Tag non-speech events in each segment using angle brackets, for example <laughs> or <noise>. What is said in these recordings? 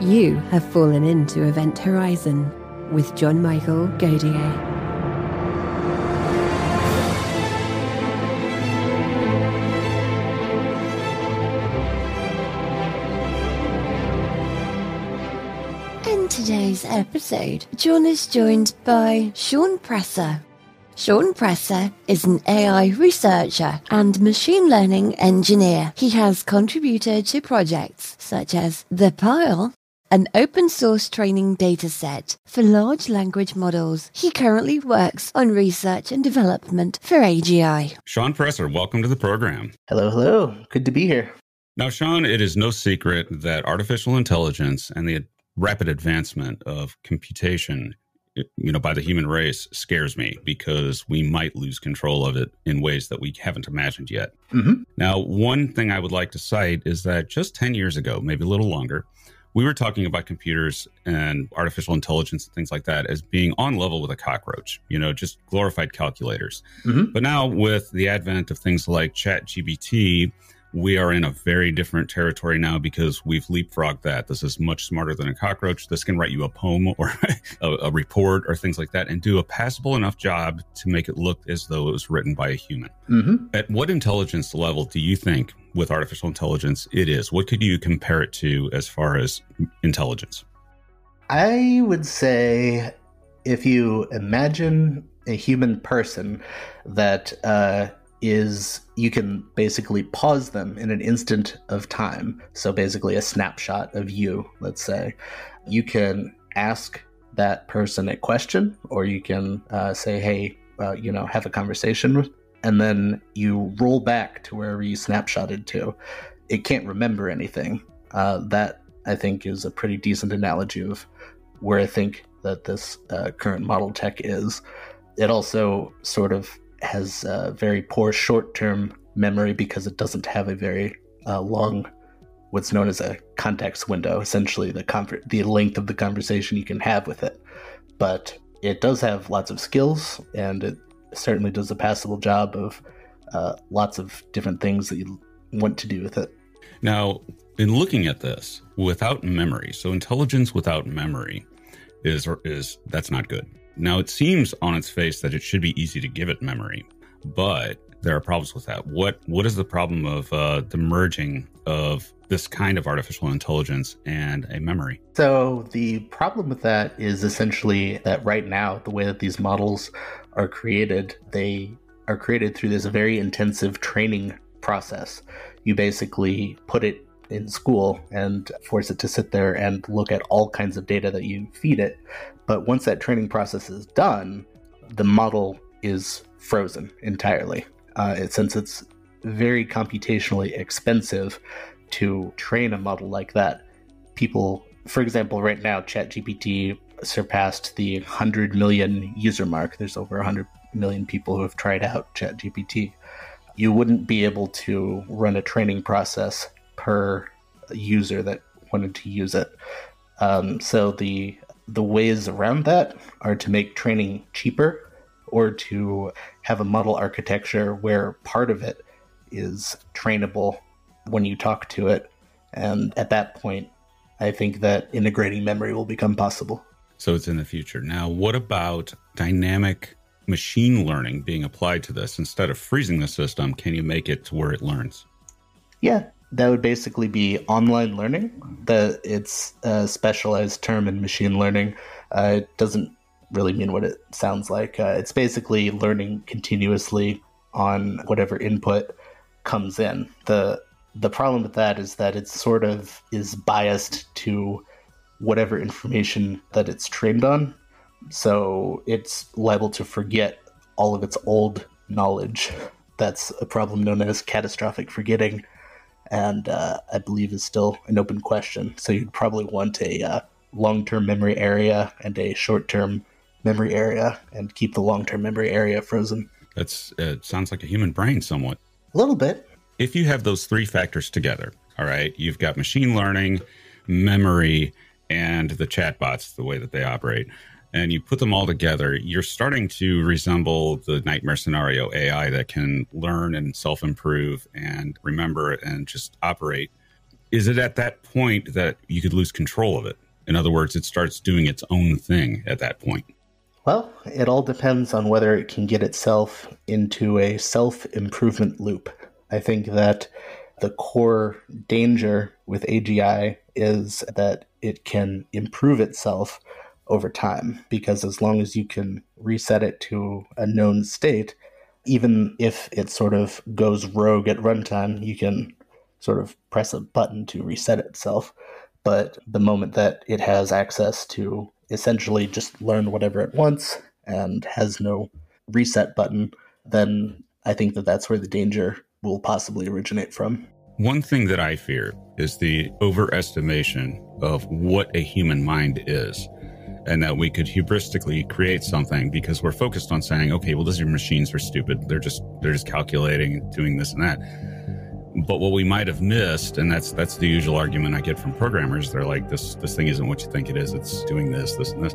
You have fallen into Event Horizon with John Michael Godier. In today's episode, John is joined by Shawn Presser. Shawn Presser is an AI researcher and machine learning engineer. He has contributed to projects such as The Pile, an open source training dataset for large language models. He currently works on research and development for AGI. Shawn Presser, welcome to the program. Hello, hello. Good to be here. Now, Shawn, it is no secret that artificial intelligence and the rapid advancement of computation you know by the human race scares me because we might lose control of it in ways that we haven't imagined yet mm-hmm. now one thing i would like to cite is that just 10 years ago maybe a little longer we were talking about computers and artificial intelligence and things like that as being on level with a cockroach you know just glorified calculators mm-hmm. but now with the advent of things like chat gpt we are in a very different territory now because we've leapfrogged that. This is much smarter than a cockroach. This can write you a poem or <laughs> a, a, report or things like that and do a passable enough job to make it look as though it was written by a human. Mm-hmm. At what intelligence level do you think with artificial intelligence it is? What could you compare it to as far as intelligence? I would say if you imagine a human person that uh, is you can basically pause them in an instant of time. So basically, a snapshot of you, let's say. You can ask that person a question, or you can uh, say, hey, uh, you know, have a conversation, and then you roll back to wherever you snapshotted to. It can't remember anything. Uh, that, I think, is a pretty decent analogy of where I think that this uh, current model tech is. It also sort of has a very poor short term memory because it doesn't have a very uh, long, what's known as a context window, essentially the, the length of the conversation you can have with it. But it does have lots of skills, and it certainly does a passable job of uh, lots of different things that you want to do with it. Now, in looking at this without memory, so intelligence without memory is is that's not good. Now, it seems on its face that it should be easy to give it memory, but there are problems with that. What what is the problem of uh, the merging of this kind of artificial intelligence and a memory? So the problem with that is essentially that right now, the way that these models are created, they are created through this very intensive training process. You basically put it in school and force it to sit there and look at all kinds of data that you feed it. But once that training process is done, the model is frozen entirely. Uh, it, since it's very computationally expensive to train a model like that, people, for example, right now, ChatGPT surpassed the 100 million user mark. There's over 100 million people who have tried out ChatGPT. You wouldn't be able to run a training process per user that wanted to use it. Um, so the the ways around that are to make training cheaper or to have a model architecture where part of it is trainable when you talk to it. And at that point, I think that integrating memory will become possible. So it's in the future. Now, what about dynamic machine learning being applied to this? Instead of freezing the system, can you make it to where it learns? Yeah, that would basically be online learning. It's a specialized term in machine learning. Uh, it doesn't really mean what it sounds like. Uh, it's basically learning continuously on whatever input comes in. the The problem with that is that it sort of is biased to whatever information that it's trained on. So it's liable to forget all of its old knowledge. That's a problem known as catastrophic forgetting and uh, I believe is still an open question. So you'd probably want a uh, long term memory area and a short term memory area and keep the long term memory area frozen. That's uh, sounds like a human brain somewhat. A little bit. If you have those three factors together, all right, you've got machine learning, memory, and the chatbots, the way that they operate, and you put them all together, you're starting to resemble the nightmare scenario AI that can learn and self improve and remember and just operate. Is it at that point that you could lose control of it? In other words, it starts doing its own thing at that point. Well, it all depends on whether it can get itself into a self improvement loop. I think that the core danger with AGI is that it can improve itself over time because as long as you can reset it to a known state, even if it sort of goes rogue at runtime, you can sort of press a button to reset itself. But the moment that it has access to essentially just learn whatever it wants and has no reset button, then I think that that's where the danger will possibly originate from. One thing that I fear is the overestimation of what a human mind is. And that we could hubristically create something because we're focused on saying, okay, well, these are machines are stupid. They're just they're just calculating doing this and that but what we might have missed, and that's that's the usual argument I get from programmers. They're like, "This this thing isn't what you think it is. It's doing this, this, and this."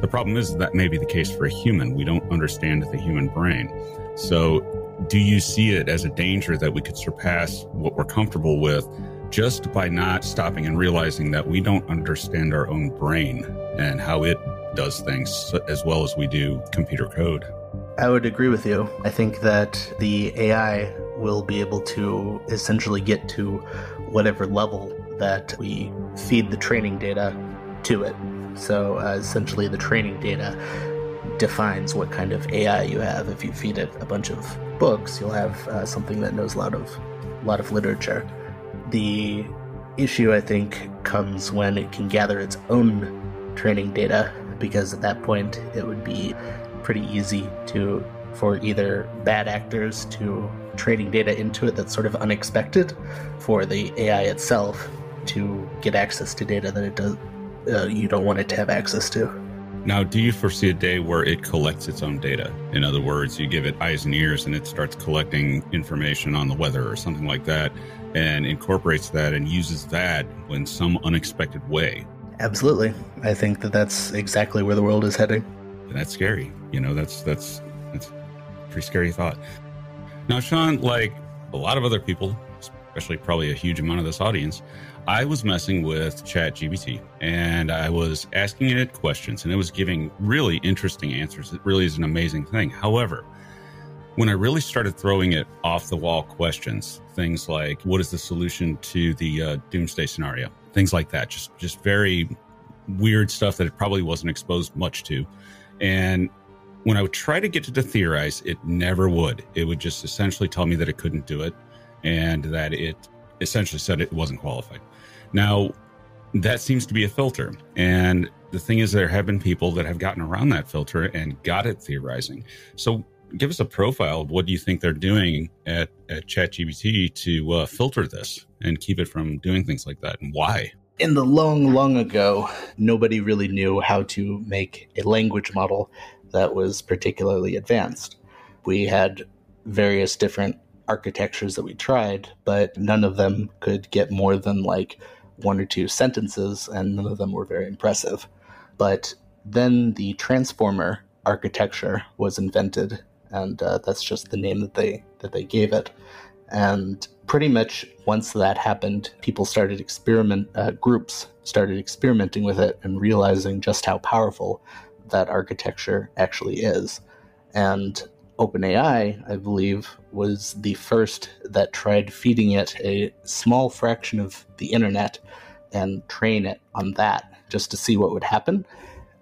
The problem is that may be the case for a human. We don't understand the human brain. So, do you see it as a danger that we could surpass what we're comfortable with just by not stopping and realizing that we don't understand our own brain and how it does things as well as we do computer code? I would agree with you. I think that the AI will be able to essentially get to whatever level that we feed the training data to it. So uh, essentially, the training data defines what kind of AI you have. If you feed it a bunch of books, you'll have uh, something that knows a lot of a lot of literature. The issue, I think, comes when it can gather its own training data, because at that point it would be pretty easy to for either bad actors to trading data into it that's sort of unexpected for the AI itself to get access to data that it does uh, you don't want it to have access to. Now, do you foresee a day where it collects its own data? In other words, you give it eyes and ears and it starts collecting information on the weather or something like that and incorporates that and uses that in some unexpected way? Absolutely. I think that that's exactly where the world is heading. And that's scary. You know, that's that's that's a pretty scary thought. Now, Shawn, like a lot of other people, especially probably a huge amount of this audience, I was messing with ChatGPT and I was asking it questions and it was giving really interesting answers. It really is an amazing thing. However, when I really started throwing it off the wall questions, things like what is the solution to the uh, doomsday scenario, things like that, just just very weird stuff that it probably wasn't exposed much to, and when I would try to get it to theorize, it never would. It would just essentially tell me that it couldn't do it and that it essentially said it wasn't qualified. Now, that seems to be a filter. And the thing is, there have been people that have gotten around that filter and got it theorizing. So, give us a profile of what do you think they're doing at, at ChatGPT to uh, filter this and keep it from doing things like that and why? In the long, long ago, nobody really knew how to make a language model that was particularly advanced. We had various different architectures that we tried, but none of them could get more than like one or two sentences, and none of them were very impressive. But then the transformer architecture was invented, and uh, that's just the name that they that they gave it. And pretty much once that happened, people started experiment uh, groups started experimenting with it and realizing just how powerful that architecture actually is. And OpenAI, I believe, was the first that tried feeding it a small fraction of the internet and train it on that just to see what would happen.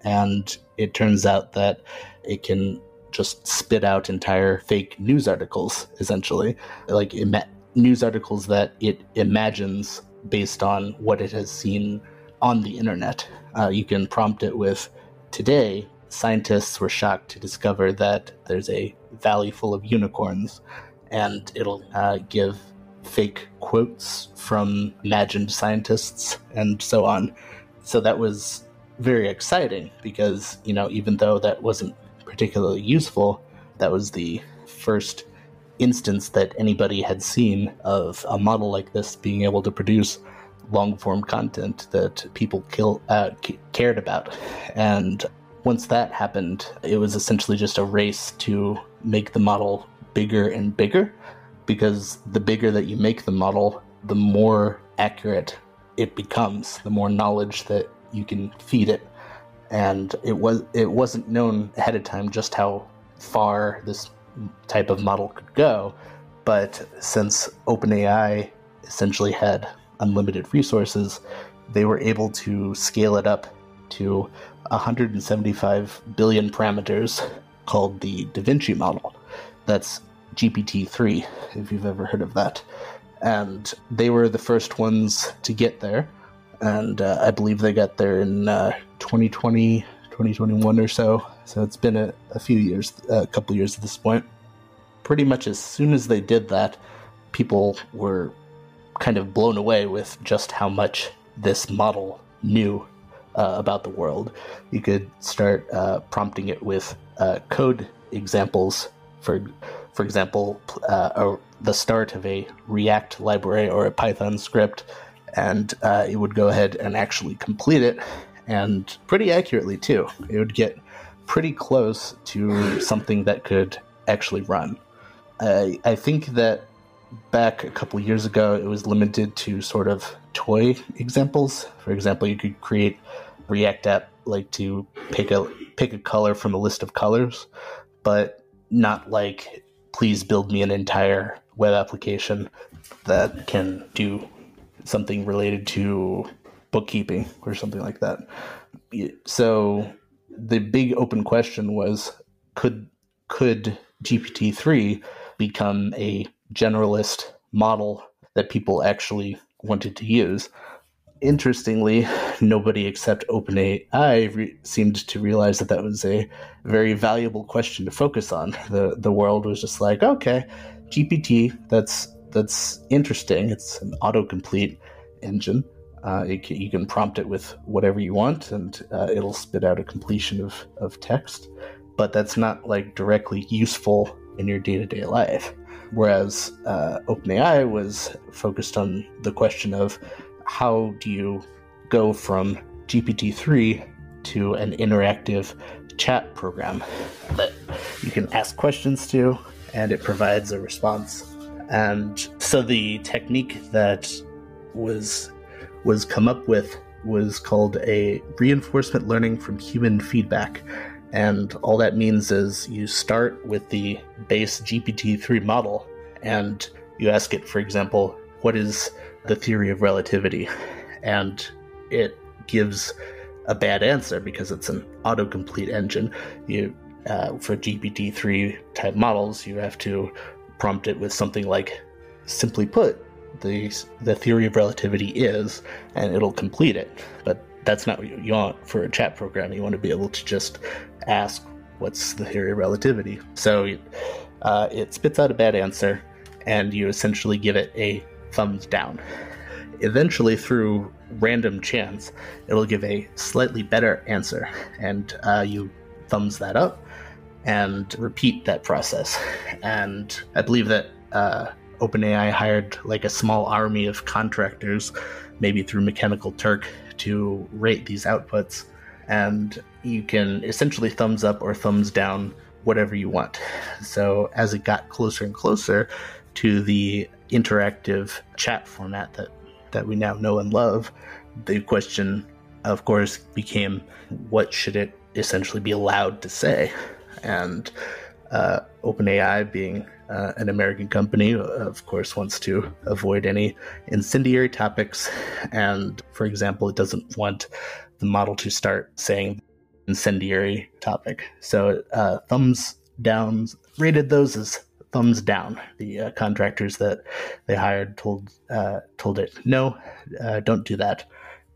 And it turns out that it can just spit out entire fake news articles, essentially, like ima- news articles that it imagines based on what it has seen on the internet. Uh, you can prompt it with Today, scientists were shocked to discover that there's a valley full of unicorns, and it'll uh, give fake quotes from imagined scientists and so on. So that was very exciting because, you know, even though that wasn't particularly useful, that was the first instance that anybody had seen of a model like this being able to produce long form content that people kill, uh, cared about. And once that happened, it was essentially just a race to make the model bigger and bigger because the bigger that you make the model, the more accurate it becomes, the more knowledge that you can feed it. And it was it wasn't known ahead of time just how far this type of model could go, but since OpenAI essentially had unlimited resources, they were able to scale it up to 175 billion parameters called the Da Vinci model. That's GPT 3, if you've ever heard of that. And they were the first ones to get there. And uh, I believe they got there in uh, 2020, 2021 or so. So it's been a, a few years, a couple years at this point. Pretty much as soon as they did that, people were kind of blown away with just how much this model knew uh, about the world. You could start uh, prompting it with uh, code examples for for example, uh, a, the start of a React library or a Python script, and uh, it would go ahead and actually complete it, and pretty accurately too. It would get pretty close to something that could actually run. I, I think that back a couple years ago, it was limited to sort of toy examples. For example, you could create React app like to pick a pick a color from a list of colors, but not like please build me an entire web application that can do something related to bookkeeping or something like that. So the big open question was could could GPT-3 become a generalist model that people actually wanted to use? interestingly, nobody except OpenAI re- seemed to realize that that was a very valuable question to focus on. the The world was just like, okay, GPT, that's that's interesting. It's an autocomplete engine. Uh, can, you can prompt it with whatever you want, and uh, it'll spit out a completion of of text. But that's not like directly useful in your day to day life. Whereas uh, OpenAI was focused on the question of how do you go from GPT-3 to an interactive chat program that you can ask questions to and it provides a response. And so the technique that was was come up with was called a reinforcement learning from human feedback. And all that means is you start with the base GPT 3 model and you ask it, for example, what is the theory of relativity, and it gives a bad answer because it's an autocomplete engine. You uh, for GPT three type models, you have to prompt it with something like, simply put, the the theory of relativity is, and it'll complete it. But that's not what you want for a chat program. You want to be able to just ask, "What's the theory of relativity?" So uh, it spits out a bad answer, and you essentially give it a thumbs down. Eventually, through random chance, it'll give a slightly better answer, and uh, you thumbs that up and repeat that process. <laughs> And I believe that uh, OpenAI hired like a small army of contractors, maybe through Mechanical Turk, to rate these outputs. And you can essentially thumbs up or thumbs down whatever you want. So as it got closer and closer to the interactive chat format that that we now know and love, the question, of course, became what should it essentially be allowed to say? And uh, OpenAI, being uh, an American company, of course, wants to avoid any incendiary topics. And for example, it doesn't want the model to start saying incendiary topic. So uh, thumbs down rated those as thumbs down. The uh, contractors that they hired told uh, told it no, uh, don't do that,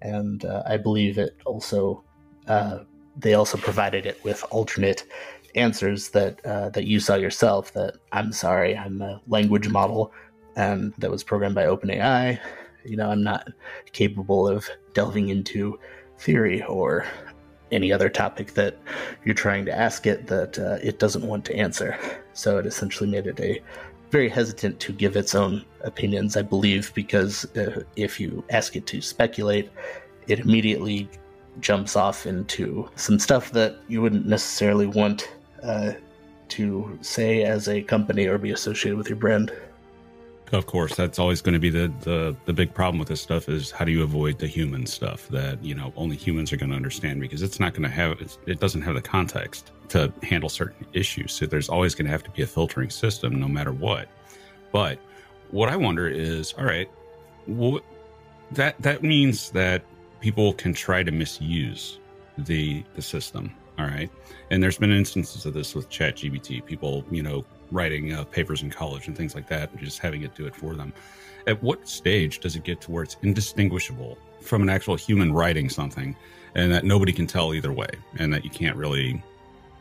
and uh, I believe it also uh, they also provided it with alternate answers that uh, that you saw yourself. That I'm sorry, I'm a language model. and that was programmed by OpenAI. You know, I'm not capable of delving into theory or any other topic that you're trying to ask it that uh, it doesn't want to answer. So it essentially made it a very hesitant to give its own opinions, I believe, because uh, if you ask it to speculate, it immediately jumps off into some stuff that you wouldn't necessarily want uh, to say as a company or be associated with your brand. Of course, that's always going to be the, the the big problem with this stuff is how do you avoid the human stuff that you know only humans are going to understand because it's not going to have it doesn't have the context to handle certain issues. So there's always going to have to be a filtering system no matter what. But what I wonder is, all right, what that that means that people can try to misuse the the system. All right, and there's been instances of this with ChatGPT. People, you know, writing uh, papers in college and things like that, and just having it do it for them. At what stage does it get to where it's indistinguishable from an actual human writing something, and that nobody can tell either way, and that you can't really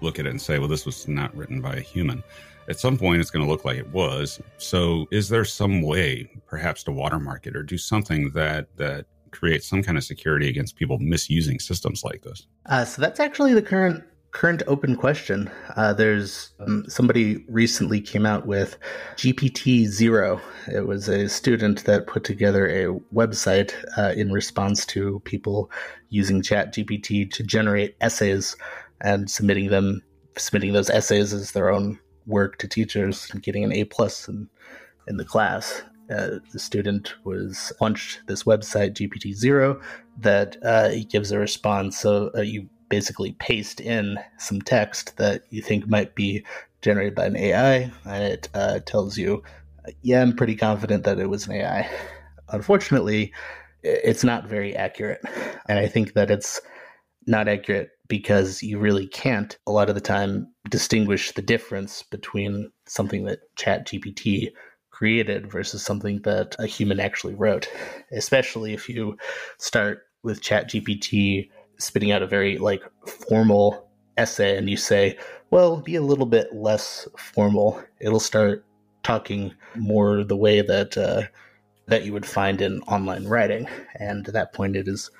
look at it and say, well, this was not written by a human. At some point, it's going to look like it was. So, is there some way, perhaps, to watermark it or do something that that creates some kind of security against people misusing systems like this? Uh, so that's actually the current current open question. Uh, there's um, somebody recently came out with GPT Zero. It was a student that put together a website uh, in response to people using Chat GPT to generate essays and submitting them, submitting those essays as their own work to teachers and getting an A plus in, in the class. Uh, the student was launched this website GPT Zero that uh, gives a response. So uh, you basically paste in some text that you think might be generated by an AI, and it uh, tells you, "Yeah, I'm pretty confident that it was an AI." Unfortunately, it's not very accurate, and I think that it's not accurate because you really can't a lot of the time distinguish the difference between something that ChatGPT created versus something that a human actually wrote, especially if you start with ChatGPT spitting out a very like formal essay and you say, well, be a little bit less formal. It'll start talking more the way that uh, that you would find in online writing, and at that point, it is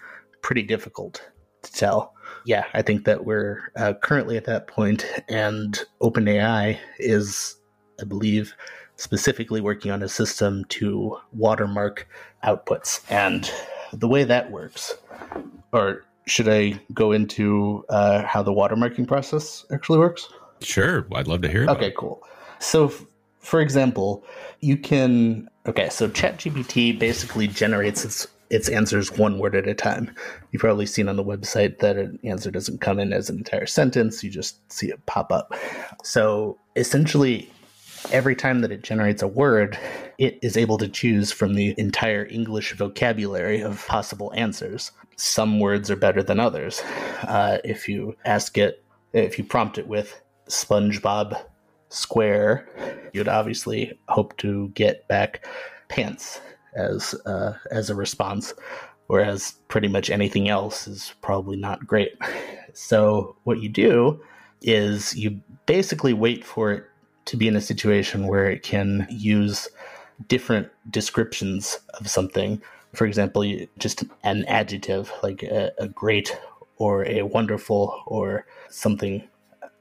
pretty difficult to tell. Yeah, I think that we're uh, currently at that point, and OpenAI is, I believe, specifically working on a system to watermark outputs. And the way that works, or should I go into uh, how the watermarking process actually works? Sure, I'd love to hear. It. Okay, it. cool. So, f- for example, you can okay. So, ChatGPT basically generates its its answers one word at a time. You've probably seen on the website that an answer doesn't come in as an entire sentence; you just see it pop up. So, essentially, every time that it generates a word, it is able to choose from the entire English vocabulary of possible answers. Some words are better than others. Uh, if you ask it, if you prompt it with SpongeBob square, you'd obviously hope to get back pants as uh, as a response, whereas pretty much anything else is probably not great. So what you do is you basically wait for it to be in a situation where it can use different descriptions of something. For example, just an adjective like a, a great or a wonderful or something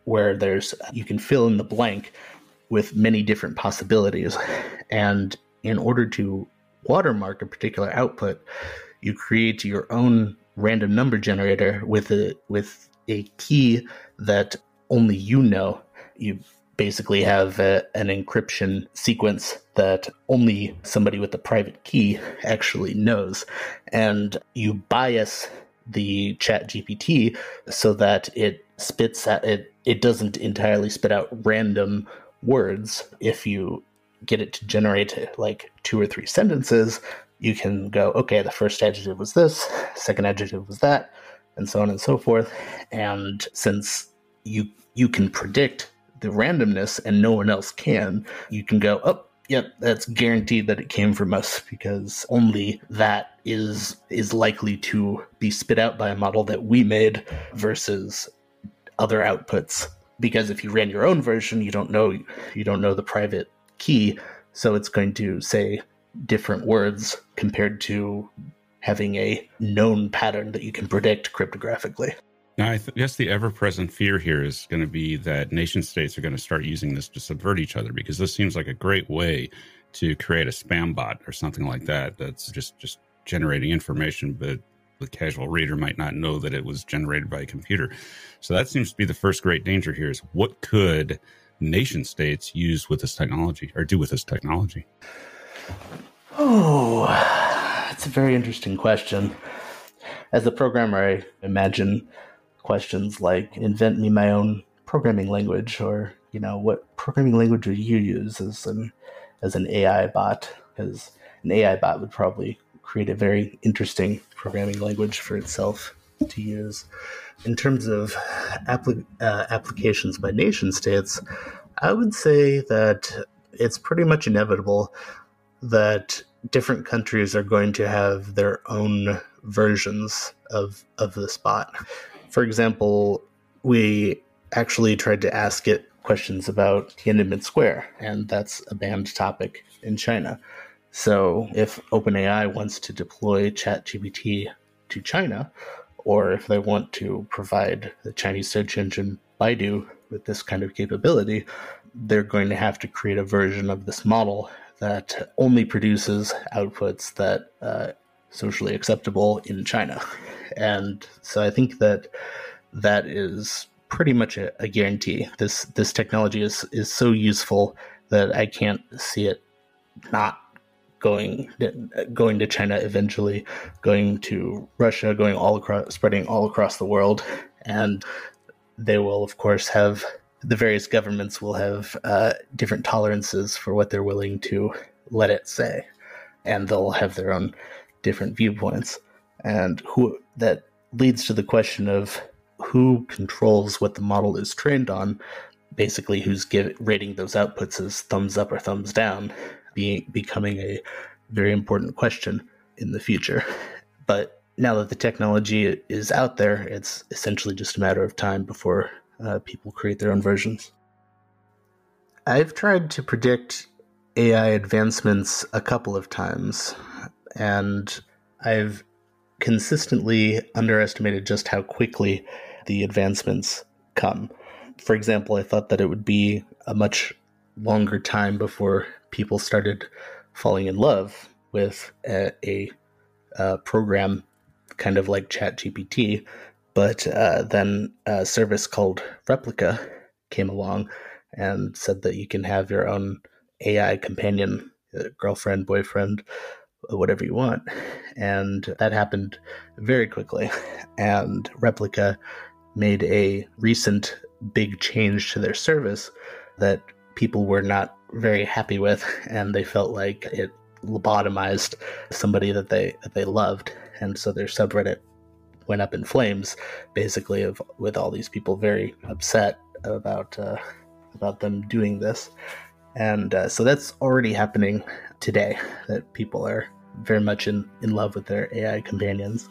where there's you can fill in the blank with many different possibilities. And in order to watermark a particular output, you create your own random number generator with a with a key that only you know. You basically have a, an encryption sequence that only somebody with a private key actually knows. And you bias the chat GPT so that it spits out it it doesn't entirely spit out random words if you get it to generate like two or three sentences you can go okay the first adjective was this second adjective was that and so on and so forth and since you you can predict the randomness and no one else can, you can go, oh, yep, that's guaranteed that it came from us because only that is is likely to be spit out by a model that we made versus other outputs. Because if you ran your own version, you don't know you don't know the private key So it's going to say different words compared to having a known pattern that you can predict cryptographically. Now, I th- guess the ever present fear here is going to be that nation states are going to start using this to subvert each other because this seems like a great way to create a spam bot or something like that that's just, just generating information, but the casual reader might not know that it was generated by a computer. So that seems to be the first great danger here is what could nation states use with this technology or do with this technology? Oh, that's a very interesting question. As a programmer, I imagine questions like invent me my own programming language or you know what programming language would you use as an as an AI bot because an AI bot would probably create a very interesting programming language for itself to use. In terms of uh, applications by nation states, I would say that it's pretty much inevitable that different countries are going to have their own versions of of this bot. For example, we actually tried to ask it questions about Tiananmen Square, and that's a banned topic in China. So if OpenAI wants to deploy ChatGPT to China, or if they want to provide the Chinese search engine Baidu with this kind of capability, they're going to have to create a version of this model that only produces outputs that uh, socially acceptable in China. And so I think that that is pretty much a, a, guarantee. This this technology is is so useful that I can't see it not going going to China eventually, going to Russia, going all across, spreading all across the world, and they will of course have the various governments will have uh, different tolerances for what they're willing to let it say, and they'll have their own different viewpoints, and who that leads to the question of who controls what the model is trained on. Basically, who's give, rating those outputs as thumbs up or thumbs down, being becoming a very important question in the future. But now that the technology is out there, it's essentially just a matter of time before uh, people create their own versions. I've tried to predict AI advancements a couple of times, and I've consistently underestimated just how quickly the advancements come. For example, I thought that it would be a much longer time before people started falling in love with a, a, a program kind of like ChatGPT, but uh, then a service called Replika came along and said that you can have your own AI companion, uh, girlfriend, boyfriend, whatever you want. And that happened very quickly. <laughs> And Replika made a recent big change to their service that people were not very happy with, <laughs> and they felt like it lobotomized somebody that they that they loved, and so their subreddit went up in flames, basically, of with all these people very upset about uh, about them doing this, and uh, so that's already happening today. That people are very much in in love with their AI companions,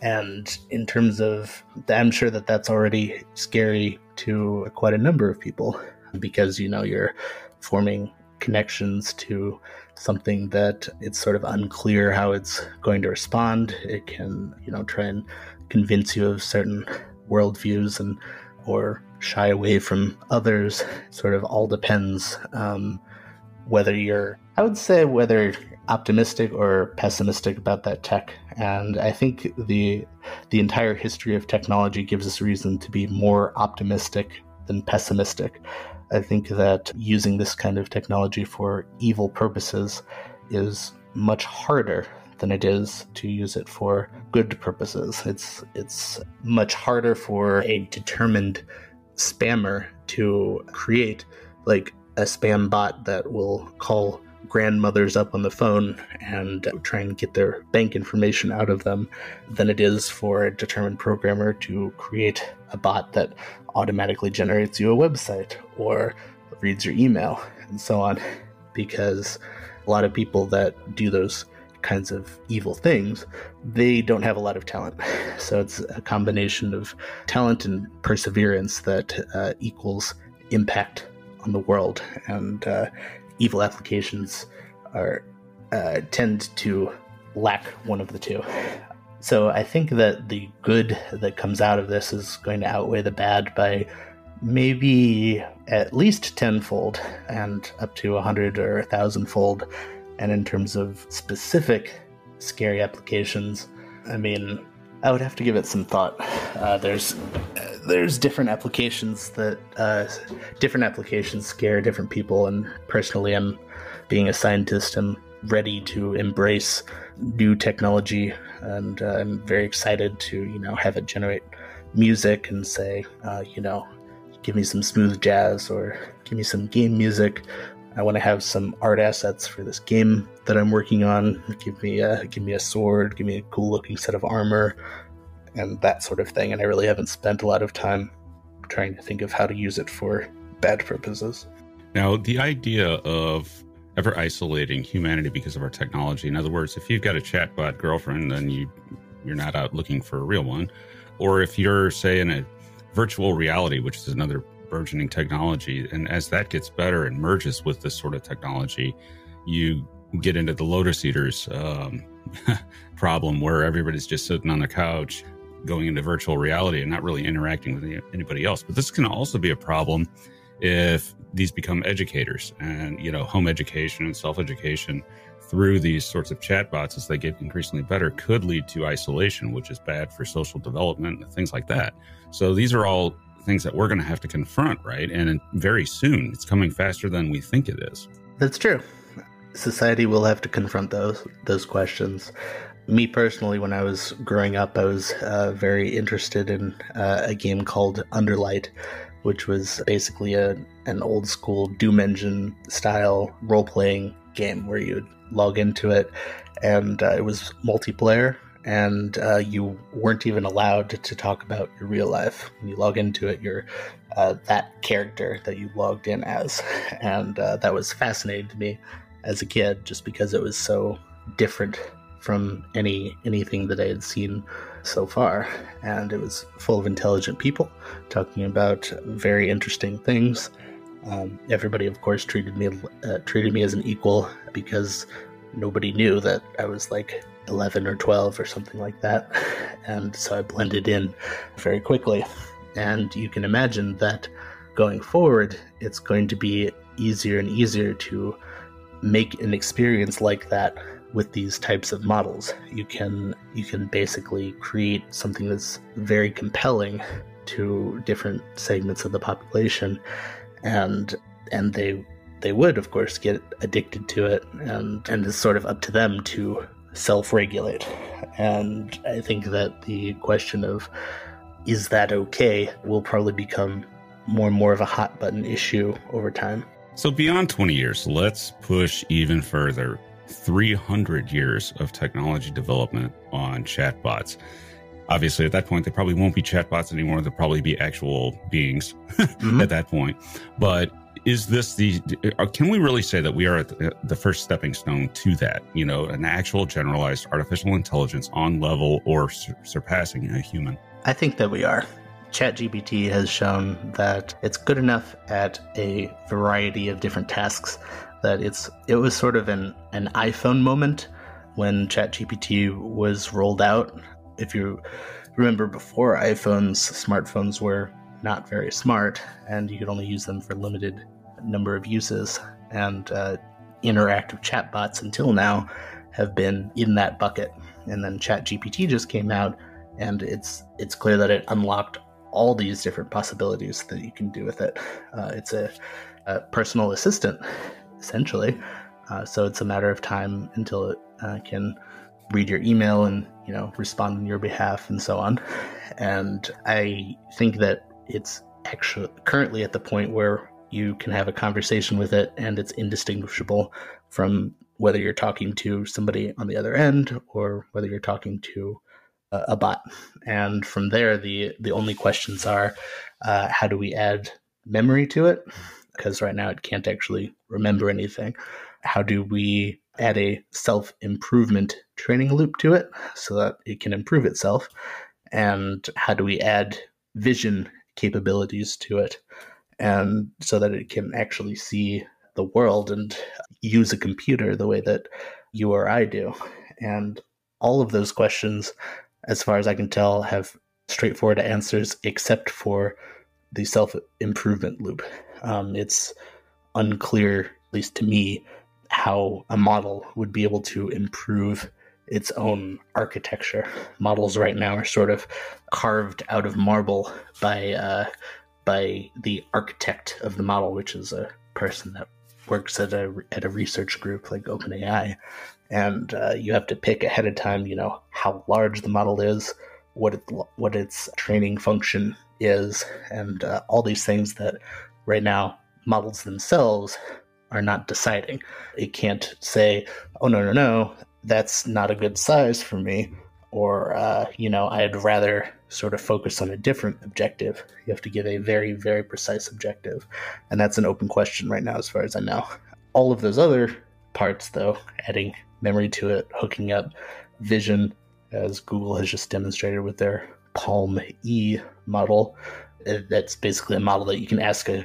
and in terms of, I'm sure that that's already scary to quite a number of people because you know you're forming connections to something that it's sort of unclear how it's going to respond. It can, you know, try and convince you of certain worldviews and or shy away from others. It sort of all depends um, whether you're, I would say, whether optimistic or pessimistic about that tech. And I think the the entire history of technology gives us reason to be more optimistic than pessimistic. I think that using this kind of technology for evil purposes is much harder than it is to use it for good purposes. It's it's much harder for a determined spammer to create like a spam bot that will call grandmothers up on the phone and try and get their bank information out of them than it is for a determined programmer to create a bot that automatically generates you a website or reads your email and so on. Because a lot of people that do those kinds of evil things, they don't have a lot of talent. <laughs> So it's a combination of talent and perseverance that uh, equals impact on the world. And uh, evil applications are uh, tend to lack one of the two. So I think that the good that comes out of this is going to outweigh the bad by maybe at least tenfold and up to a hundred or a thousandfold. And in terms of specific scary applications, I mean, I would have to give it some thought. Uh, there's uh, there's different applications that uh, different applications scare different people, and personally, I'm being a scientist. I'm ready to embrace new technology, and uh, I'm very excited to you know have it generate music and say, uh, you know, give me some smooth jazz or give me some game music. I want to have some art assets for this game that I'm working on. Give me a give me a sword, give me a cool looking set of armor, and that sort of thing. And I really haven't spent a lot of time trying to think of how to use it for bad purposes. Now, the idea of ever isolating humanity because of our technology. In other words, if you've got a chatbot girlfriend, then you you're not out looking for a real one. Or if you're, say, in a virtual reality, which is another burgeoning technology, and as that gets better and merges with this sort of technology, you get into the lotus eaters um, <laughs> problem where everybody's just sitting on the couch going into virtual reality and not really interacting with anybody else. But this can also be a problem if these become educators and you know home education and self-education through these sorts of chatbots as they get increasingly better could lead to isolation which is bad for social development and things like that so these are all things that we're going to have to confront right? And very soon it's coming faster than we think it is. That's true. Society will have to confront those those questions. Me personally when i was growing up i was uh, very interested in uh, a game called underlight which was basically a an old school Doom engine style role playing game where you'd log into it, and uh, it was multiplayer, and uh, you weren't even allowed to talk about your real life. When you log into it, you're uh, that character that you logged in as, <laughs> and uh, that was fascinating to me as a kid, just because it was so different from any anything that I had seen so far, and it was full of intelligent people talking about very interesting things. Um, everybody, of course, treated me uh, treated me as an equal because nobody knew that I was like 11 or 12 or something like that, <laughs> and so I blended in very quickly. And you can imagine that going forward, it's going to be easier and easier to make an experience like that with these types of models. You can you can basically create something that's very compelling to different segments of the population and and they they would of course get addicted to it and and it's sort of up to them to self-regulate. And I think that the question of is that okay will probably become more and more of a hot button issue over time. So beyond 20 years, let's push even further. 300 years of technology development on chatbots. Obviously, at that point, they probably won't be chatbots anymore. They'll probably be actual beings <laughs> mm-hmm. at that point. But is this the, uh, can we really say that we are at the first stepping stone to that? You know, an actual generalized artificial intelligence on level or sur- surpassing a human? I think that we are. ChatGPT has shown that it's good enough at a variety of different tasks that it's it was sort of an, an iPhone moment when ChatGPT was rolled out. If you remember before iPhones, smartphones were not very smart and you could only use them for limited number of uses. And uh, interactive chatbots until now have been in that bucket. And then ChatGPT just came out and it's it's clear that it unlocked all these different possibilities that you can do with it. Uh, it's a, a personal assistant essentially. Uh, so it's a matter of time until it uh, can read your email and you know respond on your behalf and so on. And I think that it's actually currently at the point where you can have a conversation with it and it's indistinguishable from whether you're talking to somebody on the other end or whether you're talking to a, a bot. And from there, the the only questions are, uh, how do we add memory to it? because right now it can't actually remember anything. How do we add a self improvement training loop to it so that it can improve itself? And how do we add vision capabilities to it and so that it can actually see the world and use a computer the way that you or I do. And all of those questions, as far as I can tell, have straightforward answers except for the self improvement loop. Um, it's unclear, at least to me, how a model would be able to improve its own architecture. Models right now are sort of carved out of marble by uh, by the architect of the model, which is a person that works at a at a research group like OpenAI, and uh, you have to pick ahead of time, you know, how large the model is, what it, what its training function is, and uh, all these things that right now models themselves are not deciding. It can't say, "Oh no, no, no, that's not a good size for me," or uh, you know, I'd rather sort of focus on a different objective. You have to give a very, very precise objective, and that's an open question right now, as far as I know. All of those other parts, though, adding memory to it, hooking up vision, as Google has just demonstrated with their PaLM E model. Uh, that's basically a model that you can ask a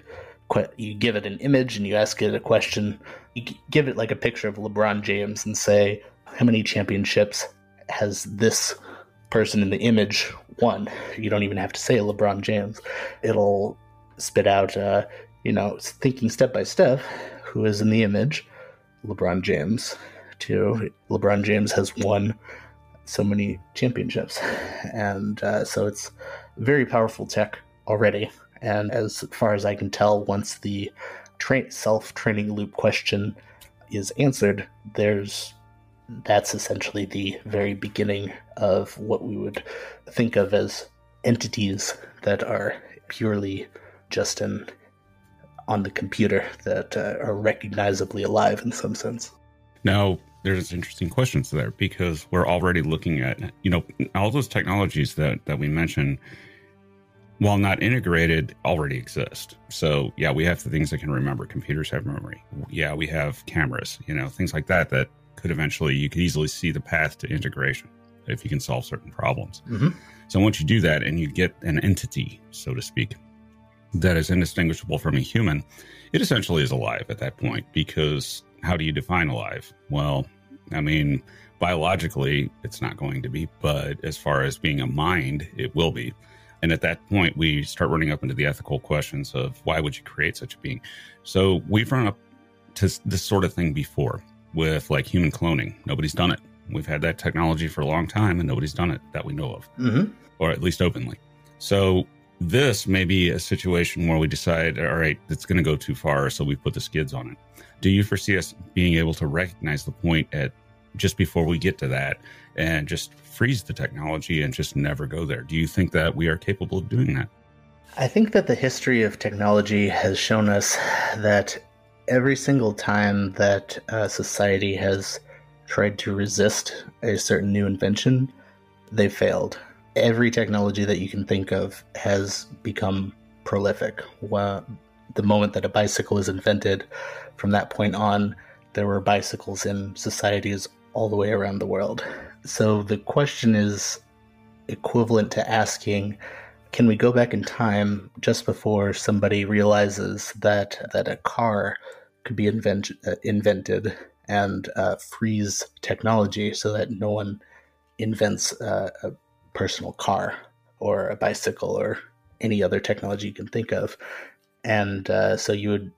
you give it an image and you ask it a question. You give it like a picture of LeBron James and say, "How many championships has this person in the image won?" You don't even have to say LeBron James. It'll spit out, uh, you know, thinking step by step, who is in the image, LeBron James. To LeBron James has won so many championships, and uh, so it's very powerful tech already. And as far as I can tell, once the tra- self training loop question is answered, there's that's essentially the very beginning of what we would think of as entities that are purely just in on the computer that uh, are recognizably alive in some sense. Now, there's interesting questions there because we're already looking at you know all those technologies that that we mentioned while not integrated, already exist. So yeah, we have the things that can remember. Computers have memory. Yeah, we have cameras, you know, things like that that could eventually you could easily see the path to integration if you can solve certain problems. Mm-hmm. So once you do that and you get an entity, so to speak, that is indistinguishable from a human, it essentially is alive at that point because how do you define alive? Well, I mean, biologically, it's not going to be, but as far as being a mind, it will be. And at that point, we start running up into the ethical questions of why would you create such a being? So we've run up to this sort of thing before with like human cloning. Nobody's done it. We've had that technology for a long time and nobody's done it that we know of, mm-hmm. or at least openly. So this may be a situation where we decide, all right, it's going to go too far. So we put the skids on it. Do you foresee us being able to recognize the point at just before we get to that and just freeze the technology and just never go there. Do you think that we are capable of doing that? I think that the history of technology has shown us that every single time that uh, society has tried to resist a certain new invention, they failed. Every technology that you can think of has become prolific. Well, the moment that a bicycle is invented, from that point on, there were bicycles in societies all the way around the world. So the question is equivalent to asking can we go back in time just before somebody realizes that that a car could be invent, uh, invented and uh, freeze technology so that no one invents uh, a personal car or a bicycle or any other technology you can think of. And uh, so you would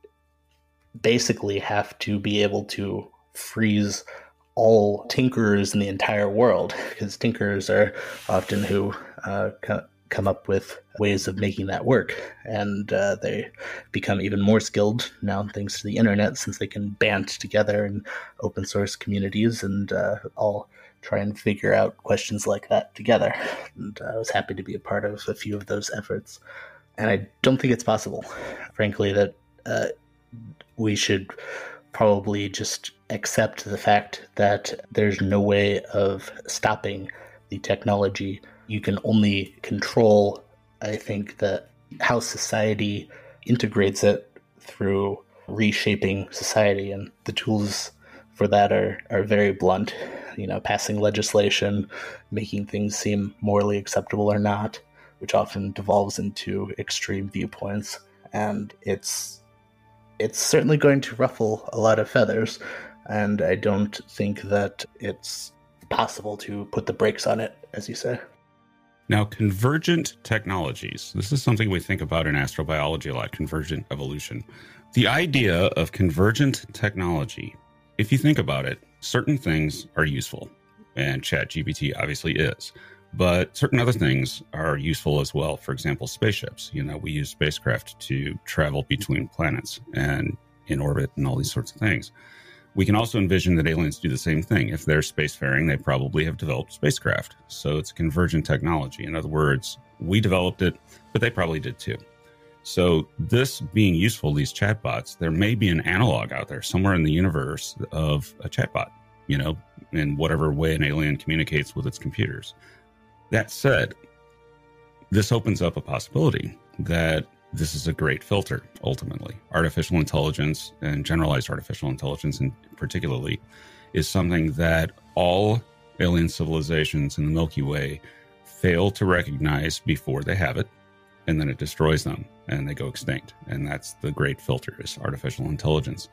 basically have to be able to freeze all tinkerers in the entire world because tinkerers are often who uh, come up with ways of making that work and uh, they become even more skilled now thanks to the internet since they can band together in open source communities and uh, all try and figure out questions like that together and i was happy to be a part of a few of those efforts and i don't think it's possible frankly that uh, we should probably just accept the fact that there's no way of stopping the technology. You can only control, I think, that how society integrates it through reshaping society, and the tools for that are, are very blunt. You know, passing legislation, making things seem morally acceptable or not, which often devolves into extreme viewpoints. And it's it's certainly going to ruffle a lot of feathers, and I don't think that it's possible to put the brakes on it, as you say. Now, convergent technologies. This is something we think about in astrobiology a lot convergent evolution. The idea of convergent technology, if you think about it, certain things are useful, and ChatGPT obviously is. But certain other things are useful as well. For example, spaceships. You know, we use spacecraft to travel between planets and in orbit and all these sorts of things. We can also envision that aliens do the same thing. If they're spacefaring, they probably have developed spacecraft. So it's convergent technology. In other words, we developed it, but they probably did too. So this being useful, these chatbots, there may be an analog out there somewhere in the universe of a chatbot, you know, in whatever way an alien communicates with its computers. That said, this opens up a possibility that this is a great filter ultimately. Artificial intelligence and generalized artificial intelligence in particularly is something that all alien civilizations in the milky way fail to recognize before they have it and then it destroys them and they go extinct. And that's the great filter is artificial intelligence.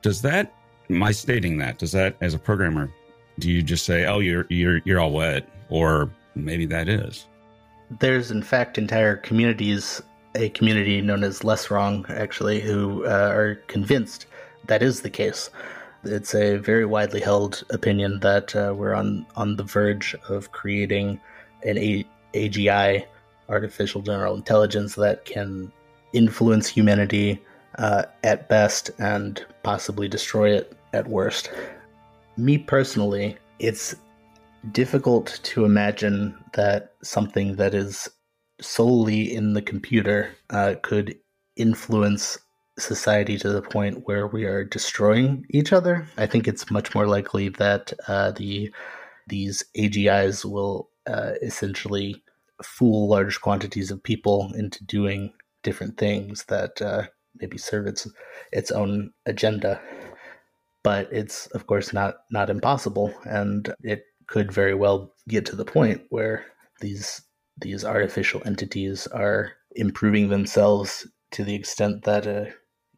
Does that my stating that? Does that as a programmer do you just say oh you're you're you're all wet or maybe that is? There's in fact entire communities a community known as Less Wrong, actually, who uh, are convinced that is the case. It's a very widely held opinion that uh, we're on, on the verge of creating an a- AGI, artificial general intelligence, that can influence humanity uh, at best and possibly destroy it at worst. Me personally, it's difficult to imagine that something that is solely in the computer uh, could influence society to the point where we are destroying each other. I think it's much more likely that uh, the these AGIs will uh, essentially fool large quantities of people into doing different things that uh, maybe serve its its own agenda. But it's of course not not impossible, and it could very well get to the point where these these artificial entities are improving themselves to the extent that, uh,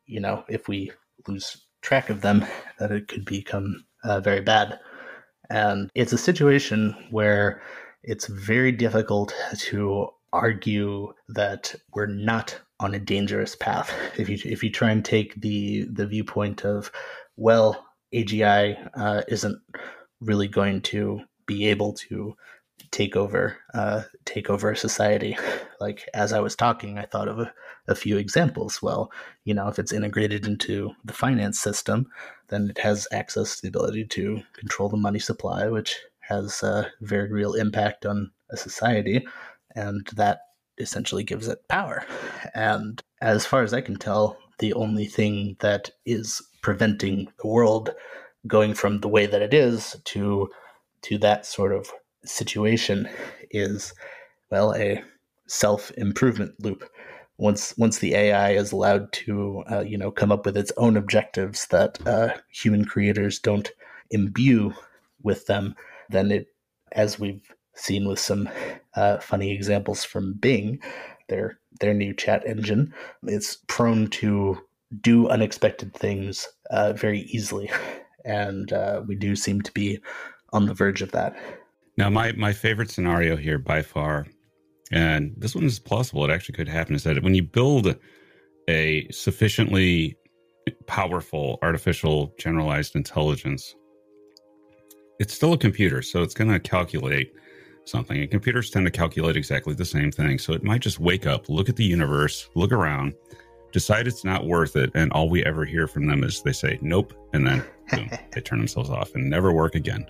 you know, if we lose track of them, that it could become uh, very bad. And it's a situation where it's very difficult to argue that we're not on a dangerous path. If you if you try and take the the viewpoint of, well, AGI uh, isn't really going to be able to take over uh, take over a society. <laughs> Like as I was talking, I thought of a, a, few examples. Well, you know, if it's integrated into the finance system, then it has access to the ability to control the money supply, which has a very real impact on a society, and that essentially gives it power. And as far as I can tell, the only thing that is preventing the world going from the way that it is to to that sort of situation is well a self improvement loop. Once once the AI is allowed to uh, you know come up with its own objectives that uh, human creators don't imbue with them, then it, as we've seen with some uh, funny examples from Bing, their their new chat engine, it's prone to do unexpected things uh, very easily, and uh, we do seem to be on the verge of that. Now, my my favorite scenario here by far, and this one is plausible. It actually could happen. Is that when you build a sufficiently powerful artificial generalized intelligence, it's still a computer, so it's going to calculate something. And computers tend to calculate exactly the same thing. So it might just wake up, look at the universe, look around, decide it's not worth it, and all we ever hear from them is they say nope, and then <laughs> boom, they turn themselves off and never work again.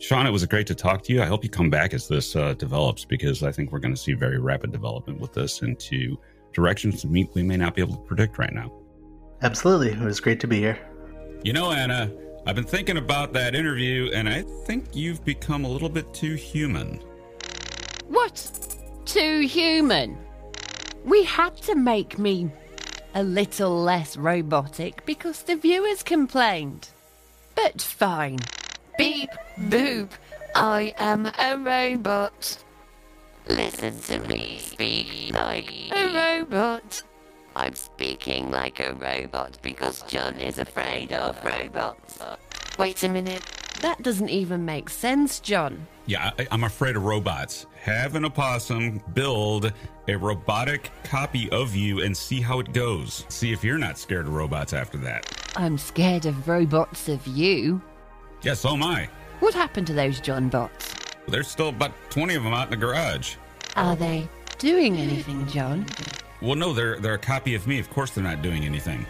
Shawn, it was great to talk to you. I hope you come back as this uh, develops because I think we're going to see very rapid development with this into directions we may not be able to predict right now. Absolutely, it was great to be here. You know, Anna, I've been thinking about that interview, and I think you've become a little bit too human. What? Too human? We had to make me a little less robotic because the viewers complained. But fine. Beep, boop, I am a robot. Listen to me speak like a robot. I'm speaking like a robot because John is afraid of robots. Wait a minute. That doesn't even make sense, John. Yeah, I, I'm afraid of robots. Have an opossum build a robotic copy of you and see how it goes. See if you're not scared of robots after that. I'm scared of robots of you. Yeah, so am I. What happened to those John bots? There's still about 20 of them out in the garage. Are they doing anything, John? Well, no, they're they're a copy of me. Of course, they're not doing anything.